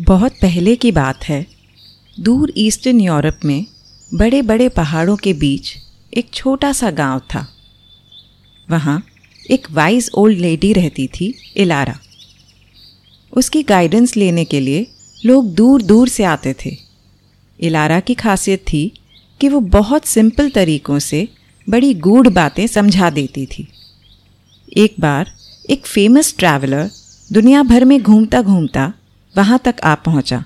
बहुत पहले की बात है। दूर ईस्टर्न यूरोप में बड़े बड़े पहाड़ों के बीच एक छोटा सा गाँव था। वहाँ एक वाइज ओल्ड लेडी रहती थी, इलारा। उसकी गाइडेंस लेने के लिए लोग दूर दूर से आते थे। इलारा की खासियत थी कि वो बहुत सिंपल तरीक़ों से बड़ी गूढ़ बातें समझा देती थी। एक बार एक फ़ेमस ट्रैवलर दुनिया भर में घूमता घूमता वहाँ तक आ पहुँचा।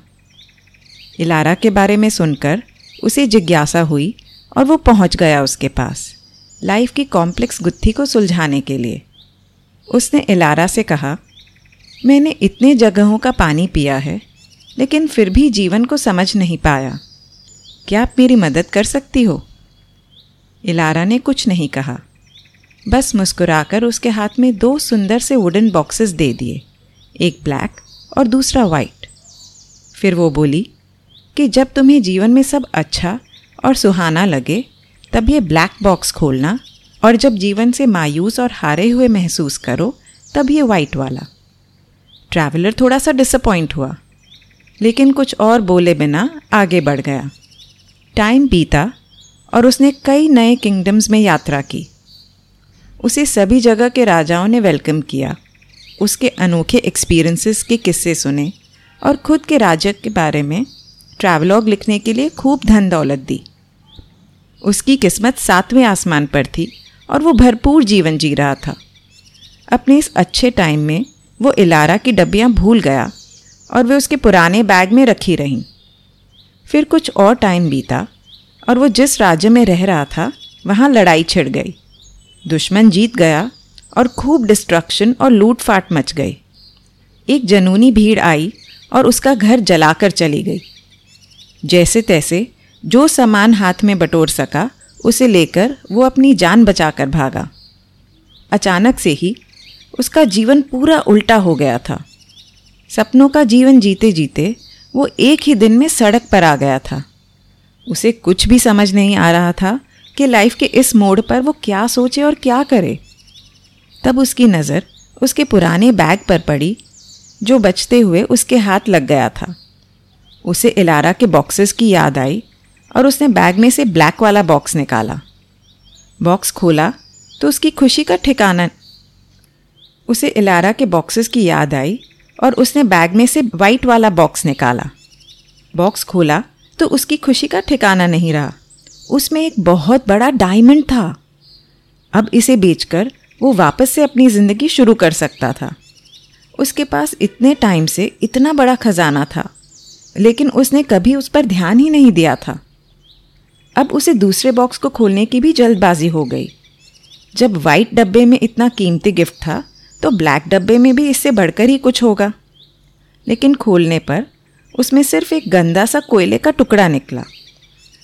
इलारा के बारे में सुनकर उसे जिज्ञासा हुई और वो पहुँच गया उसके पास, लाइफ की कॉम्प्लेक्स गुत्थी को सुलझाने के लिए। उसने इलारा से कहा, मैंने इतने जगहों का पानी पिया है, लेकिन फिर भी जीवन को समझ नहीं पाया। क्या आप मेरी मदद कर सकती हो? इलारा ने कुछ नहीं कहा। बस मुस्कुराकर उसके हाथ में दो सुंदर से वुडन बॉक्सेस दे दिए, एक ब्लैक और दूसरा वाइट फिर वो बोली कि जब तुम्हें जीवन में सब अच्छा और सुहाना लगे, तब ये ब्लैक बॉक्स खोलना और जब जीवन से मायूस और हारे हुए महसूस करो, तब ये वाइट वाला। ट्रैवलर थोड़ा सा डिसअपॉइंट हुआ, लेकिन कुछ और बोले बिना आगे बढ़ गया। टाइम बीता और उसने कई नए किंगडम्स में यात्रा की। उसे सभी जगह के राजाओं ने वेलकम किया। उसके अनोखे एक्सपीरियंसेस के किस्से सुने और खुद के राज्य के बारे में ट्रैवलॉग लिखने के लिए खूब धन दौलत दी। उसकी किस्मत सातवें आसमान पर थी और वो भरपूर जीवन जी रहा था। अपने इस अच्छे टाइम में वो इलारा की डब्बियाँ भूल गया और वे उसके पुराने बैग में रखी रहीं। फिर कुछ और टाइम बीता और वो जिस राज्य में रह रहा था, वहाँ लड़ाई छिड़ गई। दुश्मन जीत गया और खूब डिस्ट्रक्शन और लूट फाट मच गई। एक जनूनी भीड़ आई और उसका घर जलाकर चली गई। जैसे तैसे जो सामान हाथ में बटोर सका, उसे लेकर वो अपनी जान बचाकर भागा। अचानक से ही उसका जीवन पूरा उल्टा हो गया था। सपनों का जीवन जीते जीते वो एक ही दिन में सड़क पर आ गया था। उसे कुछ भी समझ नहीं आ रहा था कि लाइफ के इस मोड़ पर वो क्या सोचे और क्या करे। तब उसकी नज़र उसके पुराने बैग पर पड़ी, जो बचते हुए उसके हाथ लग गया था। उसे इलारा के बॉक्सेस की याद आई और उसने बैग में से ब्लैक वाला बॉक्स निकाला। बॉक्स खोला तो उसकी खुशी का ठिकाना उसे इलारा के बॉक्सेस की याद आई और उसने बैग में से वाइट वाला बॉक्स निकाला। बॉक्स खोला तो उसकी खुशी का ठिकाना नहीं रहा। उसमें एक बहुत बड़ा डायमंड था। अब इसे बेचकर वो वापस से अपनी ज़िंदगी शुरू कर सकता था। उसके पास इतने टाइम से इतना बड़ा खजाना था, लेकिन उसने कभी उस पर ध्यान ही नहीं दिया था। अब उसे दूसरे बॉक्स को खोलने की भी जल्दबाजी हो गई। जब वाइट डब्बे में इतना कीमती गिफ्ट था तो ब्लैक डब्बे में भी इससे बढ़कर ही कुछ होगा। लेकिन खोलने पर उसमें सिर्फ़ एक गंदा सा कोयले का टुकड़ा निकला।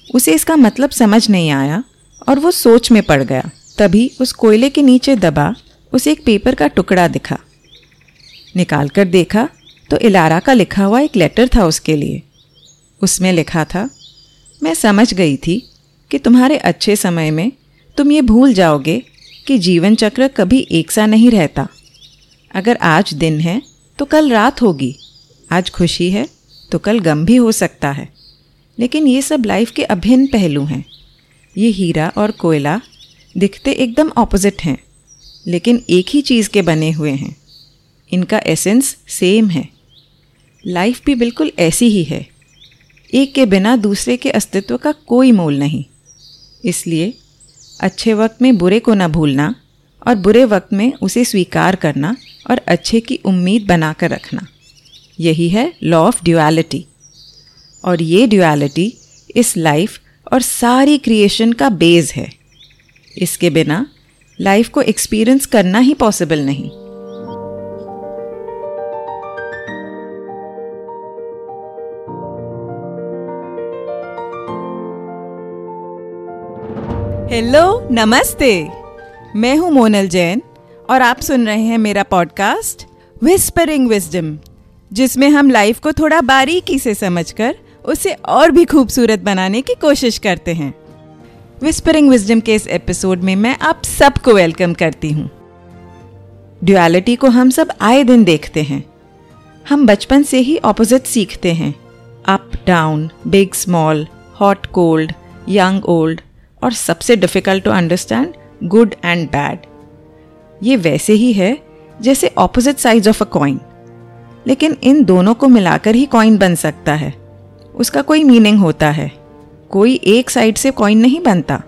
उसे इसका मतलब समझ नहीं आया और वो सोच में पड़ गया। तभी उस कोयले के नीचे दबा, उसे एक पेपर का टुकड़ा दिखा। निकाल कर देखा तो इलारा का लिखा हुआ एक लेटर था उसके लिए। उसमें लिखा था, मैं समझ गई थी कि तुम्हारे अच्छे समय में तुम ये भूल जाओगे कि जीवन चक्र कभी एक सा नहीं रहता। अगर आज दिन है तो कल रात होगी, आज खुशी है तो कल गम भी हो सकता है। लेकिन ये सब लाइफ के अभिन्न पहलू हैं। ये हीरा और कोयला दिखते एकदम ऑपोजिट हैं, लेकिन एक ही चीज़ के बने हुए हैं। इनका एसेंस सेम है। लाइफ भी बिल्कुल ऐसी ही है। एक के बिना दूसरे के अस्तित्व का कोई मोल नहीं। इसलिए अच्छे वक्त में बुरे को ना भूलना और बुरे वक्त में उसे स्वीकार करना और अच्छे की उम्मीद बनाकर रखना। यही है लॉ ऑफ़ ड्यूअलिटी और ये ड्यूअलिटी इस लाइफ और सारी क्रिएशन का बेस है। इसके बिना लाइफ को एक्सपीरियंस करना ही पॉसिबल नहीं। हेलो नमस्ते। मैं हूँ मोनल जैन और आप सुन रहे हैं मेरा पॉडकास्ट विस्परिंग विजडम जिसमें हम लाइफ को थोड़ा बारीकी से समझकर उसे और भी खूबसूरत बनाने की कोशिश करते हैं। विस्परिंग विजडम के इस एपिसोड में मैं आप सबको वेलकम करती हूँ। ड्युअलिटी को हम सब आए दिन देखते हैं। हम बचपन से ही ऑपोजिट सीखते हैं। Up down big small hot cold young old और सबसे difficult to understand good and bad ये वैसे ही है, जैसे opposite sides of a coin लेकिन इन दोनों को मिलाकर ही कॉइन बन सकता है। उसका कोई मीनिंग होता है। कोई एक साइड से कॉइन नहीं बनता।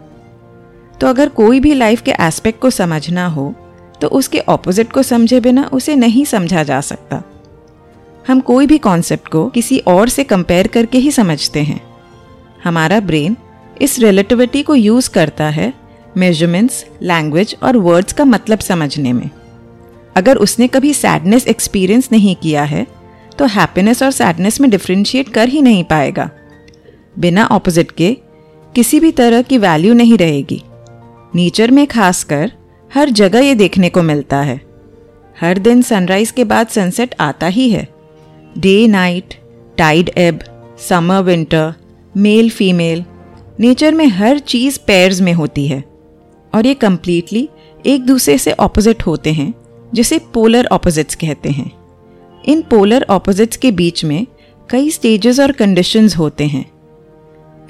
तो अगर कोई भी लाइफ के एस्पेक्ट को समझना हो तो उसके ऑपोजिट को समझे बिना उसे नहीं समझा जा सकता। हम कोई भी कॉन्सेप्ट को किसी और से कंपेयर करके ही समझते हैं। हमारा ब्रेन इस रिलेटिविटी को यूज़ करता है मेजरमेंट्स लैंग्वेज और वर्ड्स का मतलब समझने में। अगर उसने कभी सैडनेस एक्सपीरियंस नहीं किया है तो हैप्पीनेस और सैडनेस में डिफ्रेंशिएट कर ही नहीं पाएगा। बिना ऑपोजिट के किसी भी तरह की वैल्यू नहीं रहेगी। नेचर में खासकर हर जगह ये देखने को मिलता है। हर दिन सनराइज के बाद सनसेट आता ही है। Day night tide ebb summer winter male female nature में हर चीज़ पेयर्स में होती है। और ये कम्प्लीटली एक दूसरे से ऑपोजिट होते हैं, जिसे पोलर ऑपोजिट्स कहते हैं। इन पोलर ऑपोजिट्स के बीच में कई स्टेजेस और कंडीशंस होते हैं।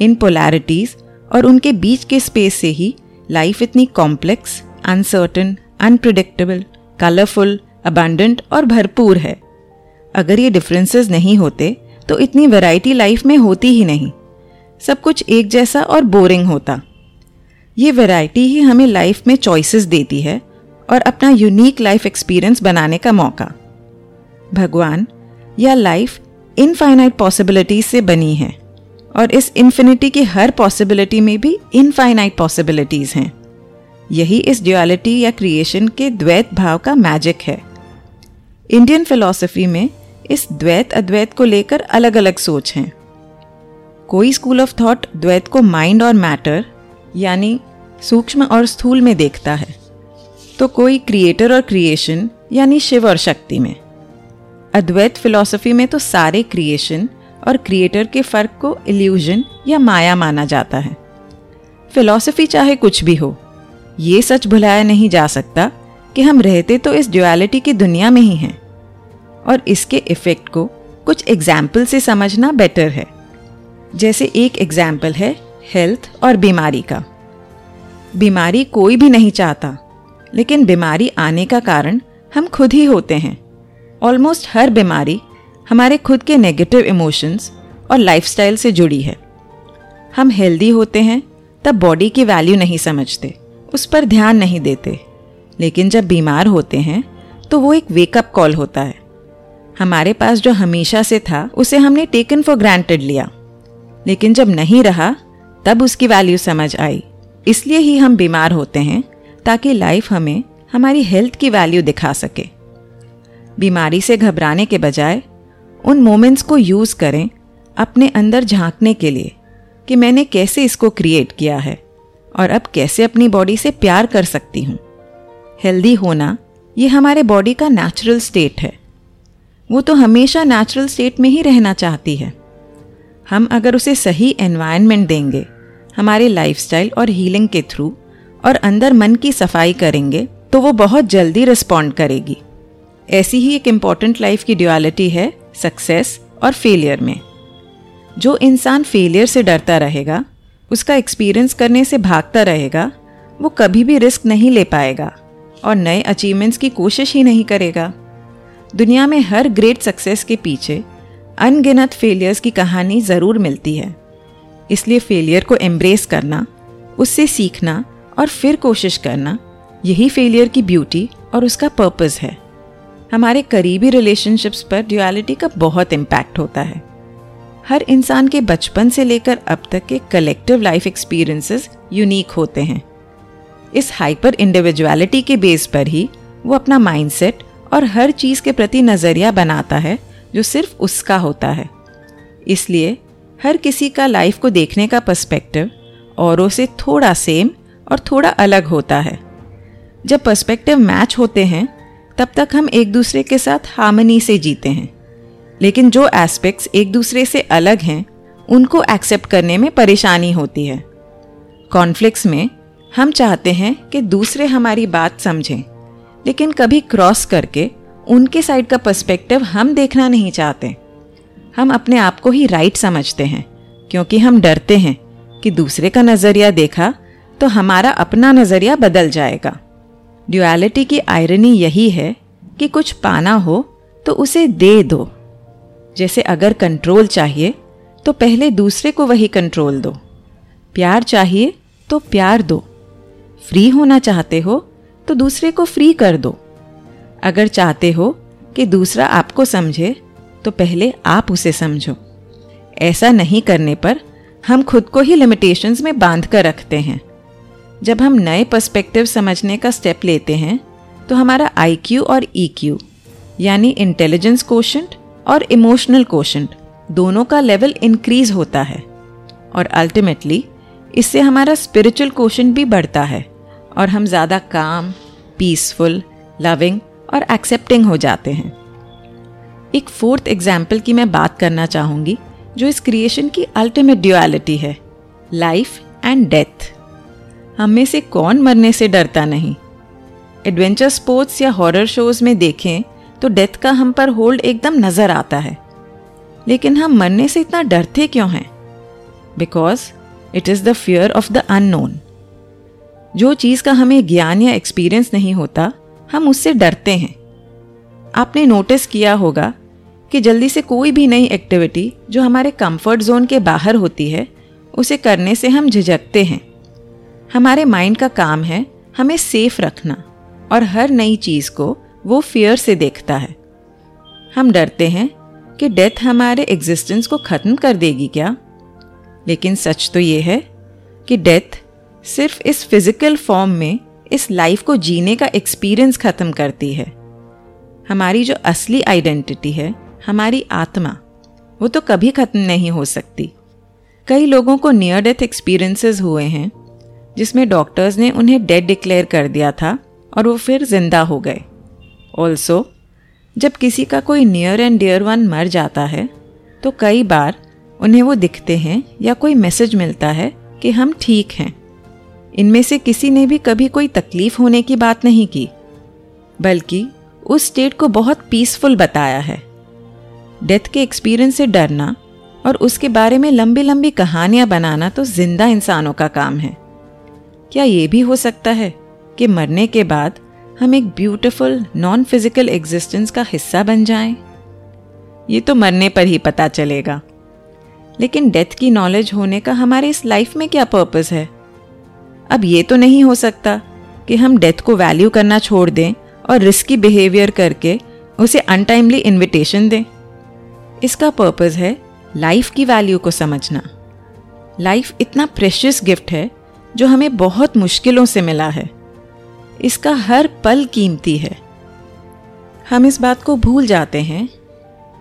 इन पोलैरिटीज़ और उनके बीच के स्पेस से ही लाइफ इतनी complex uncertain unpredictable colourful abundant और भरपूर है। अगर ये डिफरेंसेस नहीं होते तो इतनी वैरायटी लाइफ में होती ही नहीं। सब कुछ एक जैसा और बोरिंग होता। ये वैरायटी ही हमें लाइफ में चॉइसेस देती है और अपना यूनिक लाइफ एक्सपीरियंस बनाने का मौका। भगवान या लाइफ इनफाइनाइट पॉसिबिलिटीज से बनी है। और इस इन्फिनिटी की हर पॉसिबिलिटी में भी इनफाइनाइट पॉसिबिलिटीज हैं। यही इस ड्युअलिटी या क्रिएशन के द्वैत भाव का मैजिक है। इंडियन फिलॉसफी में इस द्वैत अद्वैत को लेकर अलग अलग सोच हैं। कोई स्कूल ऑफ़ थॉट द्वैत को माइंड और मैटर यानी सूक्ष्म और स्थूल में देखता है तो कोई क्रिएटर और क्रिएशन यानी शिव और शक्ति में। अद्वैत फिलॉसफी में तो सारे क्रिएशन और क्रिएटर के फ़र्क को इल्यूजन या माया माना जाता है। फिलॉसफी चाहे कुछ भी हो, ये सच भुलाया नहीं जा सकता कि हम रहते तो इस ड्युअलिटी की दुनिया में ही हैं। और इसके इफ़ेक्ट को कुछ एग्ज़ाम्पल से समझना बेटर है। जैसे एक एग्ज़ाम्पल है हेल्थ और बीमारी का। बीमारी कोई भी नहीं चाहता, लेकिन बीमारी आने का कारण हम खुद ही होते हैं। ऑलमोस्ट हर बीमारी हमारे खुद के नेगेटिव इमोशंस और लाइफस्टाइल से जुड़ी है। हम हेल्दी होते हैं, तब बॉडी की वैल्यू नहीं समझते, उस पर ध्यान नहीं देते। लेकिन जब बीमार होते हैं तो वो एक वेकअप कॉल होता है। हमारे पास जो हमेशा से था, उसे हमने टेकन फॉर ग्रांटेड लिया। लेकिन जब नहीं रहा, तब उसकी वैल्यू समझ आई। इसलिए ही हम बीमार होते हैं, ताकि लाइफ हमें हमारी हेल्थ की वैल्यू दिखा सके। बीमारी से घबराने के बजाय उन मोमेंट्स को यूज़ करें अपने अंदर झांकने के लिए कि मैंने कैसे इसको क्रिएट किया है और अब कैसे अपनी बॉडी से प्यार कर सकती हूँ। हेल्दी होना ये हमारे बॉडी का नेचुरल स्टेट है। वो तो हमेशा नेचुरल स्टेट में ही रहना चाहती है। हम अगर उसे सही एनवायरनमेंट देंगे, हमारे लाइफस्टाइल और हीलिंग के थ्रू और अंदर मन की सफ़ाई करेंगे तो वो बहुत जल्दी रिस्पॉन्ड करेगी। ऐसी ही एक इंपॉर्टेंट लाइफ की ड्युअलिटी है सक्सेस और फेलियर में। जो इंसान फेलियर से डरता रहेगा, उसका एक्सपीरियंस करने से भागता रहेगा, वो कभी भी रिस्क नहीं ले पाएगा और नए अचीवमेंट्स की कोशिश ही नहीं करेगा। दुनिया में हर ग्रेट सक्सेस के पीछे अनगिनत फेलियर्स की कहानी ज़रूर मिलती है। इसलिए फेलियर को एम्ब्रेस करना, उससे सीखना और फिर कोशिश करना, यही फेलियर की ब्यूटी और उसका पर्पस है। हमारे करीबी रिलेशनशिप्स पर ड्युअलिटी का बहुत इम्पैक्ट होता है। हर इंसान के बचपन से लेकर अब तक के कलेक्टिव लाइफ एक्सपीरियंसेस यूनिक होते हैं। इस हाइपर इंडिविजुअलिटी के बेस पर ही वो अपना माइंडसेट और हर चीज़ के प्रति नज़रिया बनाता है, जो सिर्फ़ उसका होता है। इसलिए हर किसी का लाइफ को देखने का पर्सपेक्टिव औरों से थोड़ा सेम और थोड़ा अलग होता है। जब पर्सपेक्टिव मैच होते हैं तब तक हम एक दूसरे के साथ हार्मनी से जीते हैं। लेकिन जो एस्पेक्ट्स एक दूसरे से अलग हैं, उनको एक्सेप्ट करने में परेशानी होती है। कॉन्फ्लिक्ट्स में हम चाहते हैं कि दूसरे हमारी बात समझें, लेकिन कभी क्रॉस करके उनके साइड का पर्सपेक्टिव हम देखना नहीं चाहते। हम अपने आप को ही राइट समझते हैं, क्योंकि हम डरते हैं कि दूसरे का नज़रिया देखा तो हमारा अपना नज़रिया बदल जाएगा। ड्युअलिटी की आयरनी यही है कि कुछ पाना हो तो उसे दे दो। जैसे अगर कंट्रोल चाहिए तो पहले दूसरे को वही कंट्रोल दो। प्यार चाहिए तो प्यार दो। फ्री होना चाहते हो तो दूसरे को फ्री कर दो। अगर चाहते हो कि दूसरा आपको समझे तो पहले आप उसे समझो। ऐसा नहीं करने पर हम खुद को ही लिमिटेशंस में बाँध कर रखते हैं। जब हम नए पर्सपेक्टिव समझने का स्टेप लेते हैं तो हमारा आईक्यू और ई e यानी इंटेलिजेंस कोशंट और इमोशनल कोशंट दोनों का लेवल इंक्रीज होता है। और अल्टीमेटली इससे हमारा स्पिरिचुअल कोशंट भी बढ़ता है और हम ज़्यादा काम पीसफुल लविंग और एक्सेप्टिंग हो जाते हैं। एक फोर्थ एग्ज़ाम्पल की मैं बात करना चाहूँगी, जो इस क्रिएशन की अल्टीमेट ड्यूअलिटी है लाइफ एंड डेथ हम में से कौन मरने से डरता नहीं। एडवेंचर स्पोर्ट्स या हॉरर शोज़ में देखें तो डेथ का हम पर होल्ड एकदम नज़र आता है। लेकिन हम मरने से इतना डरते क्यों हैं? Because it is the fear of the unknown जो चीज़ का हमें ज्ञान या एक्सपीरियंस नहीं होता, हम उससे डरते हैं। आपने नोटिस किया होगा कि जल्दी से कोई भी नई एक्टिविटी जो हमारे कंफर्ट जोन के बाहर होती है, उसे करने से हम झिझकते हैं। हमारे माइंड का काम है हमें सेफ़ रखना और हर नई चीज़ को वो फियर से देखता है। हम डरते हैं कि डेथ हमारे एग्जिस्टेंस को ख़त्म कर देगी क्या? लेकिन सच तो ये है कि डेथ सिर्फ़ इस फ़िज़िकल फॉर्म में इस लाइफ को जीने का एक्सपीरियंस ख़त्म करती है। हमारी जो असली आइडेंटिटी है, हमारी आत्मा, वो तो कभी ख़त्म नहीं हो सकती। कई लोगों को नियर डेथ एक्सपीरियंसेस हुए हैं जिसमें डॉक्टर्स ने उन्हें डेड डिक्लेयर कर दिया था और वो फिर ज़िंदा हो गए। ऑल्सो जब किसी का कोई नियर एंड डियर वन मर जाता है तो कई बार उन्हें वो दिखते हैं या कोई मैसेज मिलता है कि हम ठीक हैं। इनमें से किसी ने भी कभी कोई तकलीफ़ होने की बात नहीं की, बल्कि उस स्टेट को बहुत पीसफुल बताया है। डेथ के एक्सपीरियंस से डरना और उसके बारे में लंबी लंबी कहानियाँ बनाना तो ज़िंदा इंसानों का काम है। क्या ये भी हो सकता है कि मरने के बाद हम एक ब्यूटिफुल नॉन फ़िज़िकल एग्जिस्टेंस का हिस्सा बन जाएँ? ये तो मरने पर ही पता चलेगा। लेकिन डेथ की नॉलेज होने का हमारे इस लाइफ में क्या पर्पस है? अब ये तो नहीं हो सकता कि हम डेथ को वैल्यू करना छोड़ दें और रिस्की बिहेवियर करके उसे अनटाइमली इनविटेशन दें। इसका पर्पस है लाइफ की वैल्यू को समझना। लाइफ इतना प्रेशियस गिफ्ट है जो हमें बहुत मुश्किलों से मिला है। इसका हर पल कीमती है। हम इस बात को भूल जाते हैं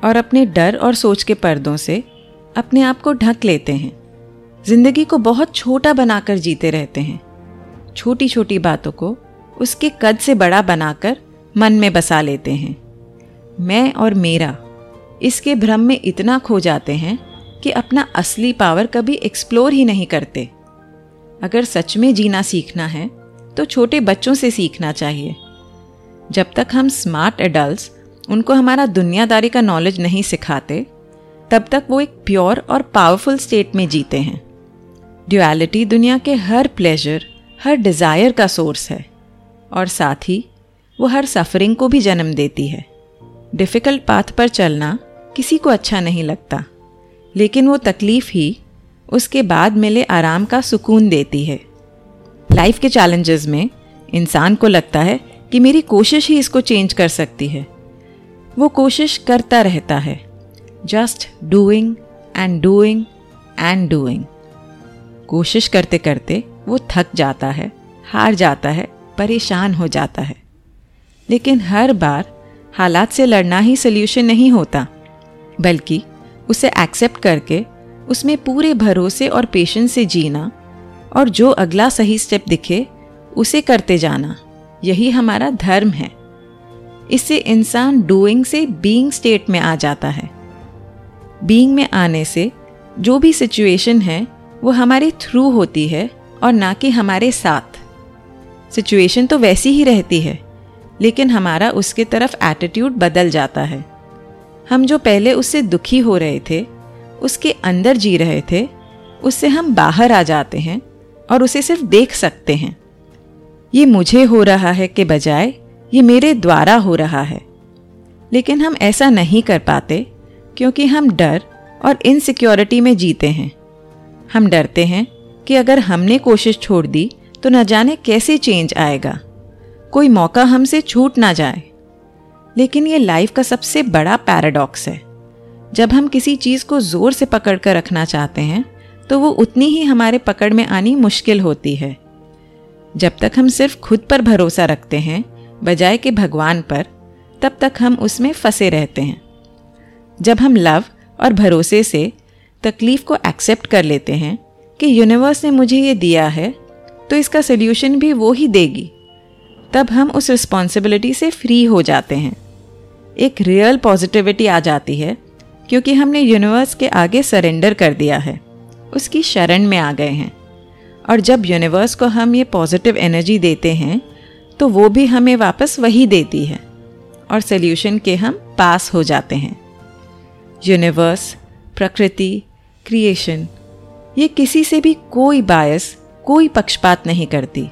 और अपने डर और सोच के पर्दों से अपने आप को ढक लेते हैं। ज़िंदगी को बहुत छोटा बनाकर जीते रहते हैं। छोटी छोटी बातों को उसके कद से बड़ा बनाकर मन में बसा लेते हैं। मैं और मेरा इसके भ्रम में इतना खो जाते हैं कि अपना असली पावर कभी एक्सप्लोर ही नहीं करते। अगर सच में जीना सीखना है तो छोटे बच्चों से सीखना चाहिए। जब तक हम स्मार्ट एडल्ट उनको हमारा दुनियादारी का नॉलेज नहीं सिखाते, तब तक वो एक प्योर और पावरफुल स्टेट में जीते हैं। ड्युअलिटी दुनिया के हर प्लेजर हर डिज़ायर का सोर्स है, और साथ ही वो हर सफरिंग को भी जन्म देती है। डिफ़िकल्ट पाथ पर चलना किसी को अच्छा नहीं लगता, लेकिन वो तकलीफ़ ही उसके बाद मिले आराम का सुकून देती है। लाइफ के चैलेंजेस में इंसान को लगता है कि मेरी कोशिश ही इसको चेंज कर सकती है। वो कोशिश करता रहता है। Just doing and doing and doing कोशिश करते करते वो थक जाता है, हार जाता है, परेशान हो जाता है। लेकिन हर बार हालात से लड़ना ही सोल्यूशन नहीं होता, बल्कि उसे एक्सेप्ट करके उसमें पूरे भरोसे और पेशेंस से जीना, और जो अगला सही स्टेप दिखे, उसे करते जाना। यही हमारा धर्म है। इससे इंसान डूइंग से बीइंग स्टेट में आ जाता है। बीइंग में आने से जो भी सिचुएशन है, वो हमारे थ्रू होती है, और ना कि हमारे साथ। सिचुएशन तो वैसी ही रहती है, लेकिन हमारा उसके तरफ़ एटीट्यूड बदल जाता है। हम जो पहले उससे दुखी हो रहे थे उसके अंदर जी रहे थे, उससे हम बाहर आ जाते हैं और उसे सिर्फ़ देख सकते हैं। ये मुझे हो रहा है के बजाय ये मेरे द्वारा हो रहा है। लेकिन हम ऐसा नहीं कर पाते, क्योंकि हम डर और इनसिक्योरिटी में जीते हैं। हम डरते हैं कि अगर हमने कोशिश छोड़ दी तो न जाने कैसे चेंज आएगा। कोई मौका हमसे छूट ना जाए। लेकिन ये लाइफ का सबसे बड़ा पैराडॉक्स है। जब हम किसी चीज़ को ज़ोर से पकड़ कर रखना चाहते हैं तो वो उतनी ही हमारे पकड़ में आनी मुश्किल होती है। जब तक हम सिर्फ़ खुद पर भरोसा रखते हैं, बजाय के भगवान पर, तब तक हम उसमें फंसे रहते हैं। जब हम लव और भरोसे से तकलीफ़ को एक्सेप्ट कर लेते हैं कि यूनिवर्स ने मुझे ये दिया है तो इसका सोल्यूशन भी वो ही देगी। तब हम उस रिस्पॉन्सिबिलिटी से फ्री हो जाते हैं। एक रियल पॉजिटिविटी आ जाती है क्योंकि हमने यूनिवर्स के आगे सरेंडर कर दिया है। उसकी शरण में आ गए हैं। और जब यूनिवर्स को हम ये पॉजिटिव एनर्जी देते हैं तो वो भी हमें वापस वही देती है। और सल्यूशन के हम पास हो जाते हैं। यूनिवर्स प्रकृति क्रिएशन ये किसी से भी कोई बायस कोई पक्षपात नहीं करती।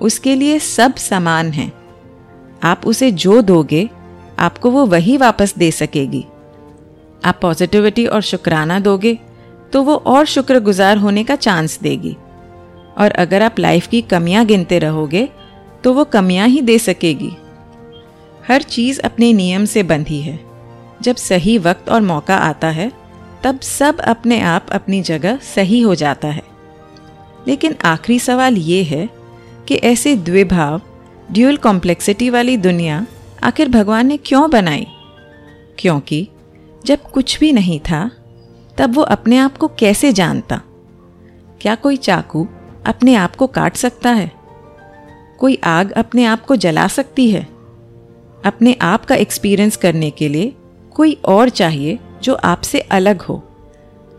उसके लिए सब समान हैं। आप उसे जो दोगे, आपको वो वही वापस दे सकेगी। आप पॉजिटिविटी और शुक्राना दोगे तो वो और शुक्रगुजार होने का चांस देगी। और अगर आप लाइफ की कमियाँ गिनते रहोगे तो वो कमियाँ ही दे सकेगी। हर चीज़ अपने नियम से बंधी है। जब सही वक्त और मौका आता है, तब सब अपने आप अपनी जगह सही हो जाता है। लेकिन आखिरी सवाल ये है कि ऐसे द्विभाव ड्यूअल कॉम्प्लेक्सिटी वाली दुनिया आखिर भगवान ने क्यों बनाई? क्योंकि जब कुछ भी नहीं था, तब वो अपने आप को कैसे जानता? क्या कोई चाकू अपने आप को काट सकता है? कोई आग अपने आप को जला सकती है? अपने आप का एक्सपीरियंस करने के लिए कोई और चाहिए जो आपसे अलग हो,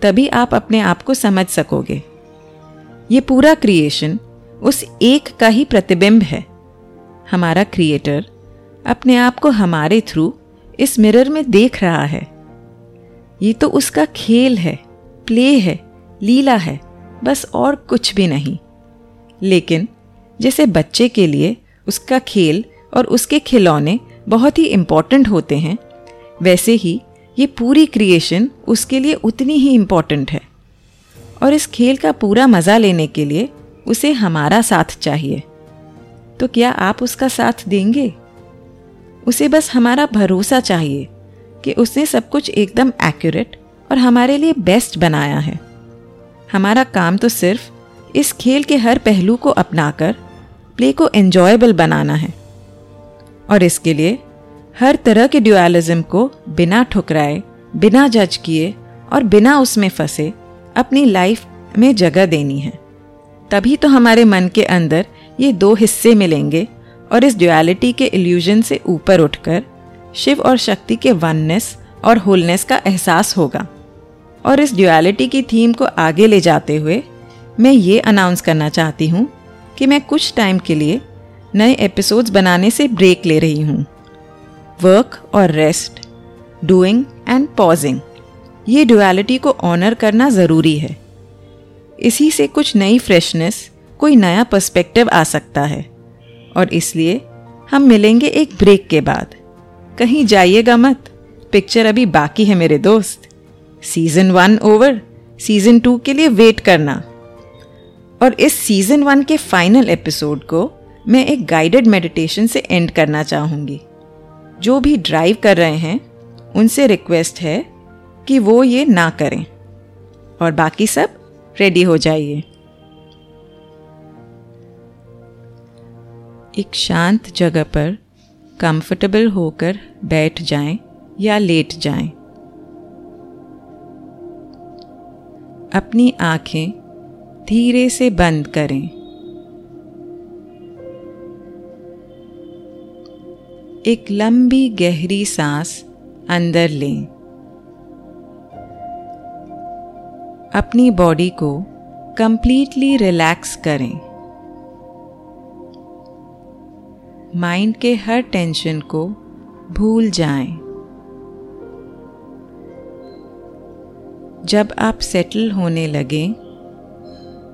तभी आप अपने आप को समझ सकोगे। ये पूरा क्रिएशन उस एक का ही प्रतिबिंब है। हमारा क्रिएटर अपने आप को हमारे थ्रू इस मिरर में देख रहा है। ये तो उसका खेल है, प्ले है, लीला है, बस और कुछ भी नहीं। लेकिन जैसे बच्चे के लिए उसका खेल और उसके खिलौने बहुत ही इंपॉर्टेंट होते हैं, वैसे ही ये पूरी क्रिएशन उसके लिए उतनी ही इंपॉर्टेंट है। और इस खेल का पूरा मज़ा लेने के लिए उसे हमारा साथ चाहिए। तो क्या आप उसका साथ देंगे? उसे बस हमारा भरोसा चाहिए। कि उसने सब कुछ एकदम एक्यूरेट और हमारे लिए बेस्ट बनाया है। हमारा काम तो सिर्फ़ इस खेल के हर पहलू को अपनाकर प्ले को एंजॉयबल बनाना है। और इसके लिए हर तरह के ड्यूअलिज्म को बिना ठुकराए, बिना जज किए और बिना उसमें फंसे, अपनी लाइफ में जगह देनी है। तभी तो हमारे मन के अंदर ये दो हिस्से मिलेंगे और इस ड्युअलिटी के इल्यूजन से ऊपर उठकर शिव और शक्ति के वननेस और होलनेस का एहसास होगा। और इस ड्युअलिटी की थीम को आगे ले जाते हुए मैं ये अनाउंस करना चाहती हूँ कि मैं कुछ टाइम के लिए नए एपिसोड्स बनाने से ब्रेक ले रही हूँ। वर्क और रेस्ट डूइंग एंड पॉजिंग ये ड्युअलिटी को ऑनर करना ज़रूरी है। इसी से कुछ नई फ्रेशनेस कोई नया पर्सपेक्टिव आ सकता है। और इसलिए हम मिलेंगे एक ब्रेक के बाद। कहीं जाइएगा मत। पिक्चर अभी बाकी है मेरे दोस्त। Season one over season two के लिए वेट करना। और इस सीज़न वन के फाइनल एपिसोड को मैं एक गाइडेड मेडिटेशन से एंड करना चाहूँगी। जो भी ड्राइव कर रहे हैं, उनसे रिक्वेस्ट है कि वो ये ना करें। और बाकी सब रेडी हो जाइए। एक शांत जगह पर कंफर्टेबल होकर बैठ जाएँ या लेट जाएँ। अपनी आँखें धीरे से बंद करें। एक लंबी गहरी सांस अंदर लें। अपनी बॉडी को कंप्लीटली रिलैक्स करें। माइंड के हर टेंशन को भूल जाएँ। जब आप सेटल होने लगें,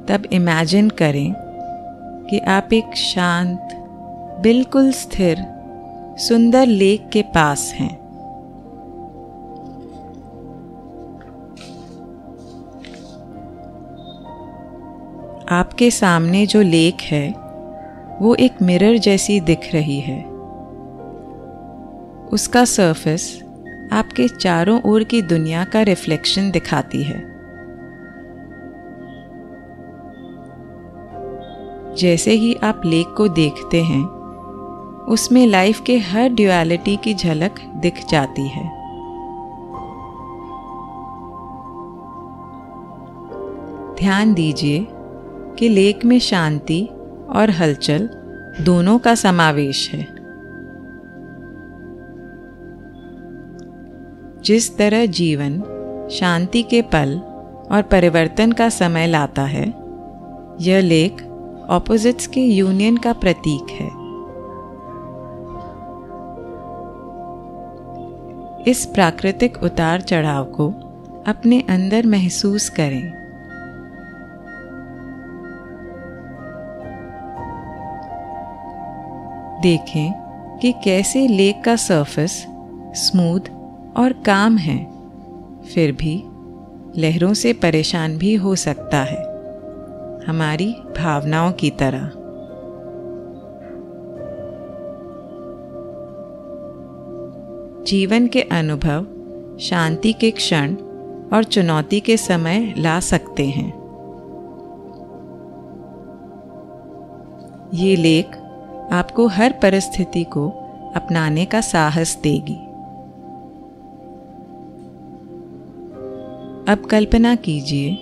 तब इमेजिन करें कि आप एक शांत, बिल्कुल स्थिर, सुंदर लेक के पास हैं आपके सामने जो लेक है वो एक मिरर जैसी दिख रही है। उसका सरफेस आपके चारों ओर की दुनिया का रिफ्लेक्शन दिखाती है। जैसे ही आप लेक को देखते हैं, उसमें लाइफ के हर ड्यूअलिटी की झलक दिख जाती है। ध्यान दीजिए कि लेक में शांति और हलचल दोनों का समावेश है। जिस तरह जीवन शांति के पल और परिवर्तन का समय लाता है, यह लेख ऑपोजिट्स के यूनियन का प्रतीक है। इस प्राकृतिक उतार चढ़ाव को अपने अंदर महसूस करें। देखें कि कैसे लेक का सरफेस स्मूथ और काम है। फिर भी लहरों से परेशान भी हो सकता है। हमारी भावनाओं की तरह। जीवन के अनुभव शांति के क्षण और चुनौती के समय ला सकते हैं। ये लेख आपको हर परिस्थिति को अपनाने का साहस देगी। अब कल्पना कीजिए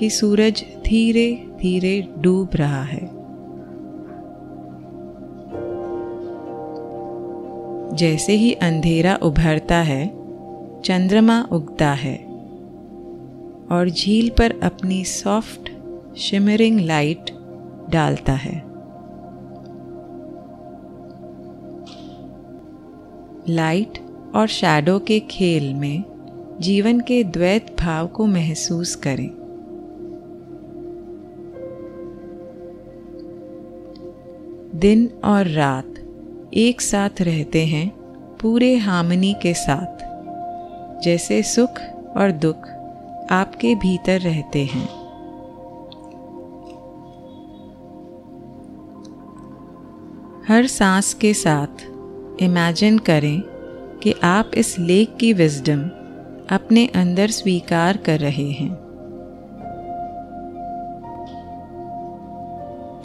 कि सूरज धीरे धीरे डूब रहा है। जैसे ही अंधेरा उभरता है, चंद्रमा उगता है और झील पर अपनी सॉफ्ट, शिमरिंग लाइट डालता है। लाइट और शैडो के खेल में जीवन के द्वैत भाव को महसूस करें। दिन और रात एक साथ रहते हैं पूरे हामनी के साथ। जैसे सुख और दुख आपके भीतर रहते हैं। हर सांस के साथ इमेजिन करें कि आप इस लेक की विजडम अपने अंदर स्वीकार कर रहे हैं।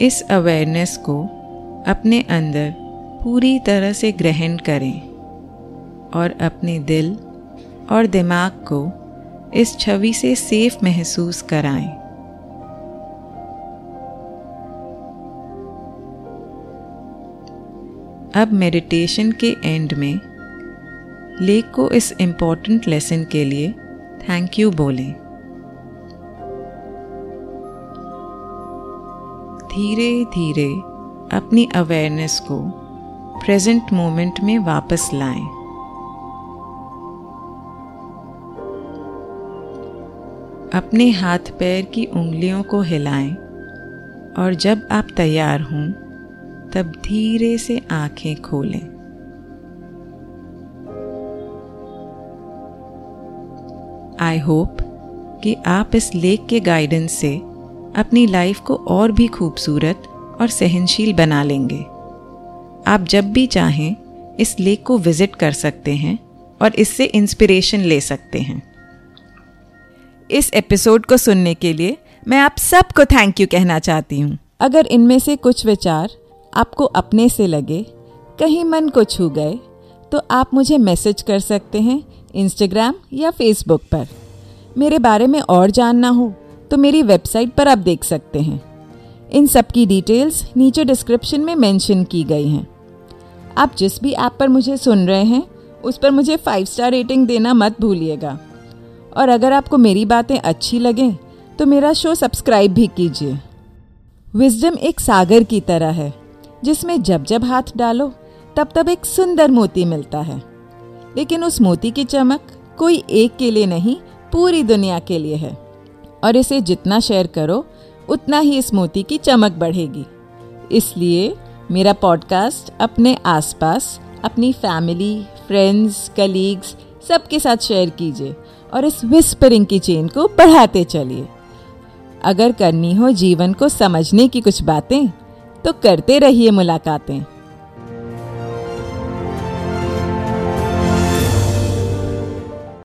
इस अवेयरनेस को अपने अंदर पूरी तरह से ग्रहण करें और अपने दिल और दिमाग को इस छवि से सेफ़ महसूस कराएँ। अब मेडिटेशन के एंड में लेक को इस इंपॉर्टेंट लेसन के लिए थैंक यू बोलें धीरे धीरे अपनी अवेयरनेस को प्रेजेंट मोमेंट में वापस लाएँ। अपने हाथ पैर की उंगलियों को हिलाएँ और जब आप तैयार हों तब धीरे से आँखें खोलें। आई होप कि आप इस लेक के गाइडेंस से अपनी लाइफ को और भी खूबसूरत और सहनशील बना लेंगे। आप जब भी चाहें, इस लेक को विज़िट कर सकते हैं और इससे इंस्पिरेशन ले सकते हैं। इस एपिसोड को सुनने के लिए मैं आप सबको थैंक यू कहना चाहती हूँ। अगर इनमें से कुछ विचार आपको अपने से लगे, कहीं मन को छू गए तो आप मुझे मैसेज कर सकते हैं इंस्टाग्राम या फेसबुक पर। मेरे बारे में और जानना हो तो मेरी वेबसाइट पर आप देख सकते हैं। इन सब की डिटेल्स नीचे डिस्क्रिप्शन में मेंशन की गई हैं। आप जिस भी ऐप पर मुझे सुन रहे हैं, उस पर मुझे फाइव स्टार रेटिंग देना मत भूलिएगा। और अगर आपको मेरी बातें अच्छी लगें तो मेरा शो सब्सक्राइब भी कीजिए। विजडम एक सागर की तरह है। जिसमें जब जब हाथ डालो, तब तब एक सुंदर मोती मिलता है। लेकिन उस मोती की चमक कोई एक के लिए नहीं, पूरी दुनिया के लिए है। और इसे जितना शेयर करो, उतना ही इस मोती की चमक बढ़ेगी। इसलिए मेरा पॉडकास्ट अपने आसपास, अपनी फैमिली, फ्रेंड्स, कलीग्स, सबके साथ शेयर कीजिए और इस विस्परिंग की चेन को बढ़ाते चलिए। अगर करनी हो जीवन को समझने की कुछ बातें तो करते रहिए मुलाकातें।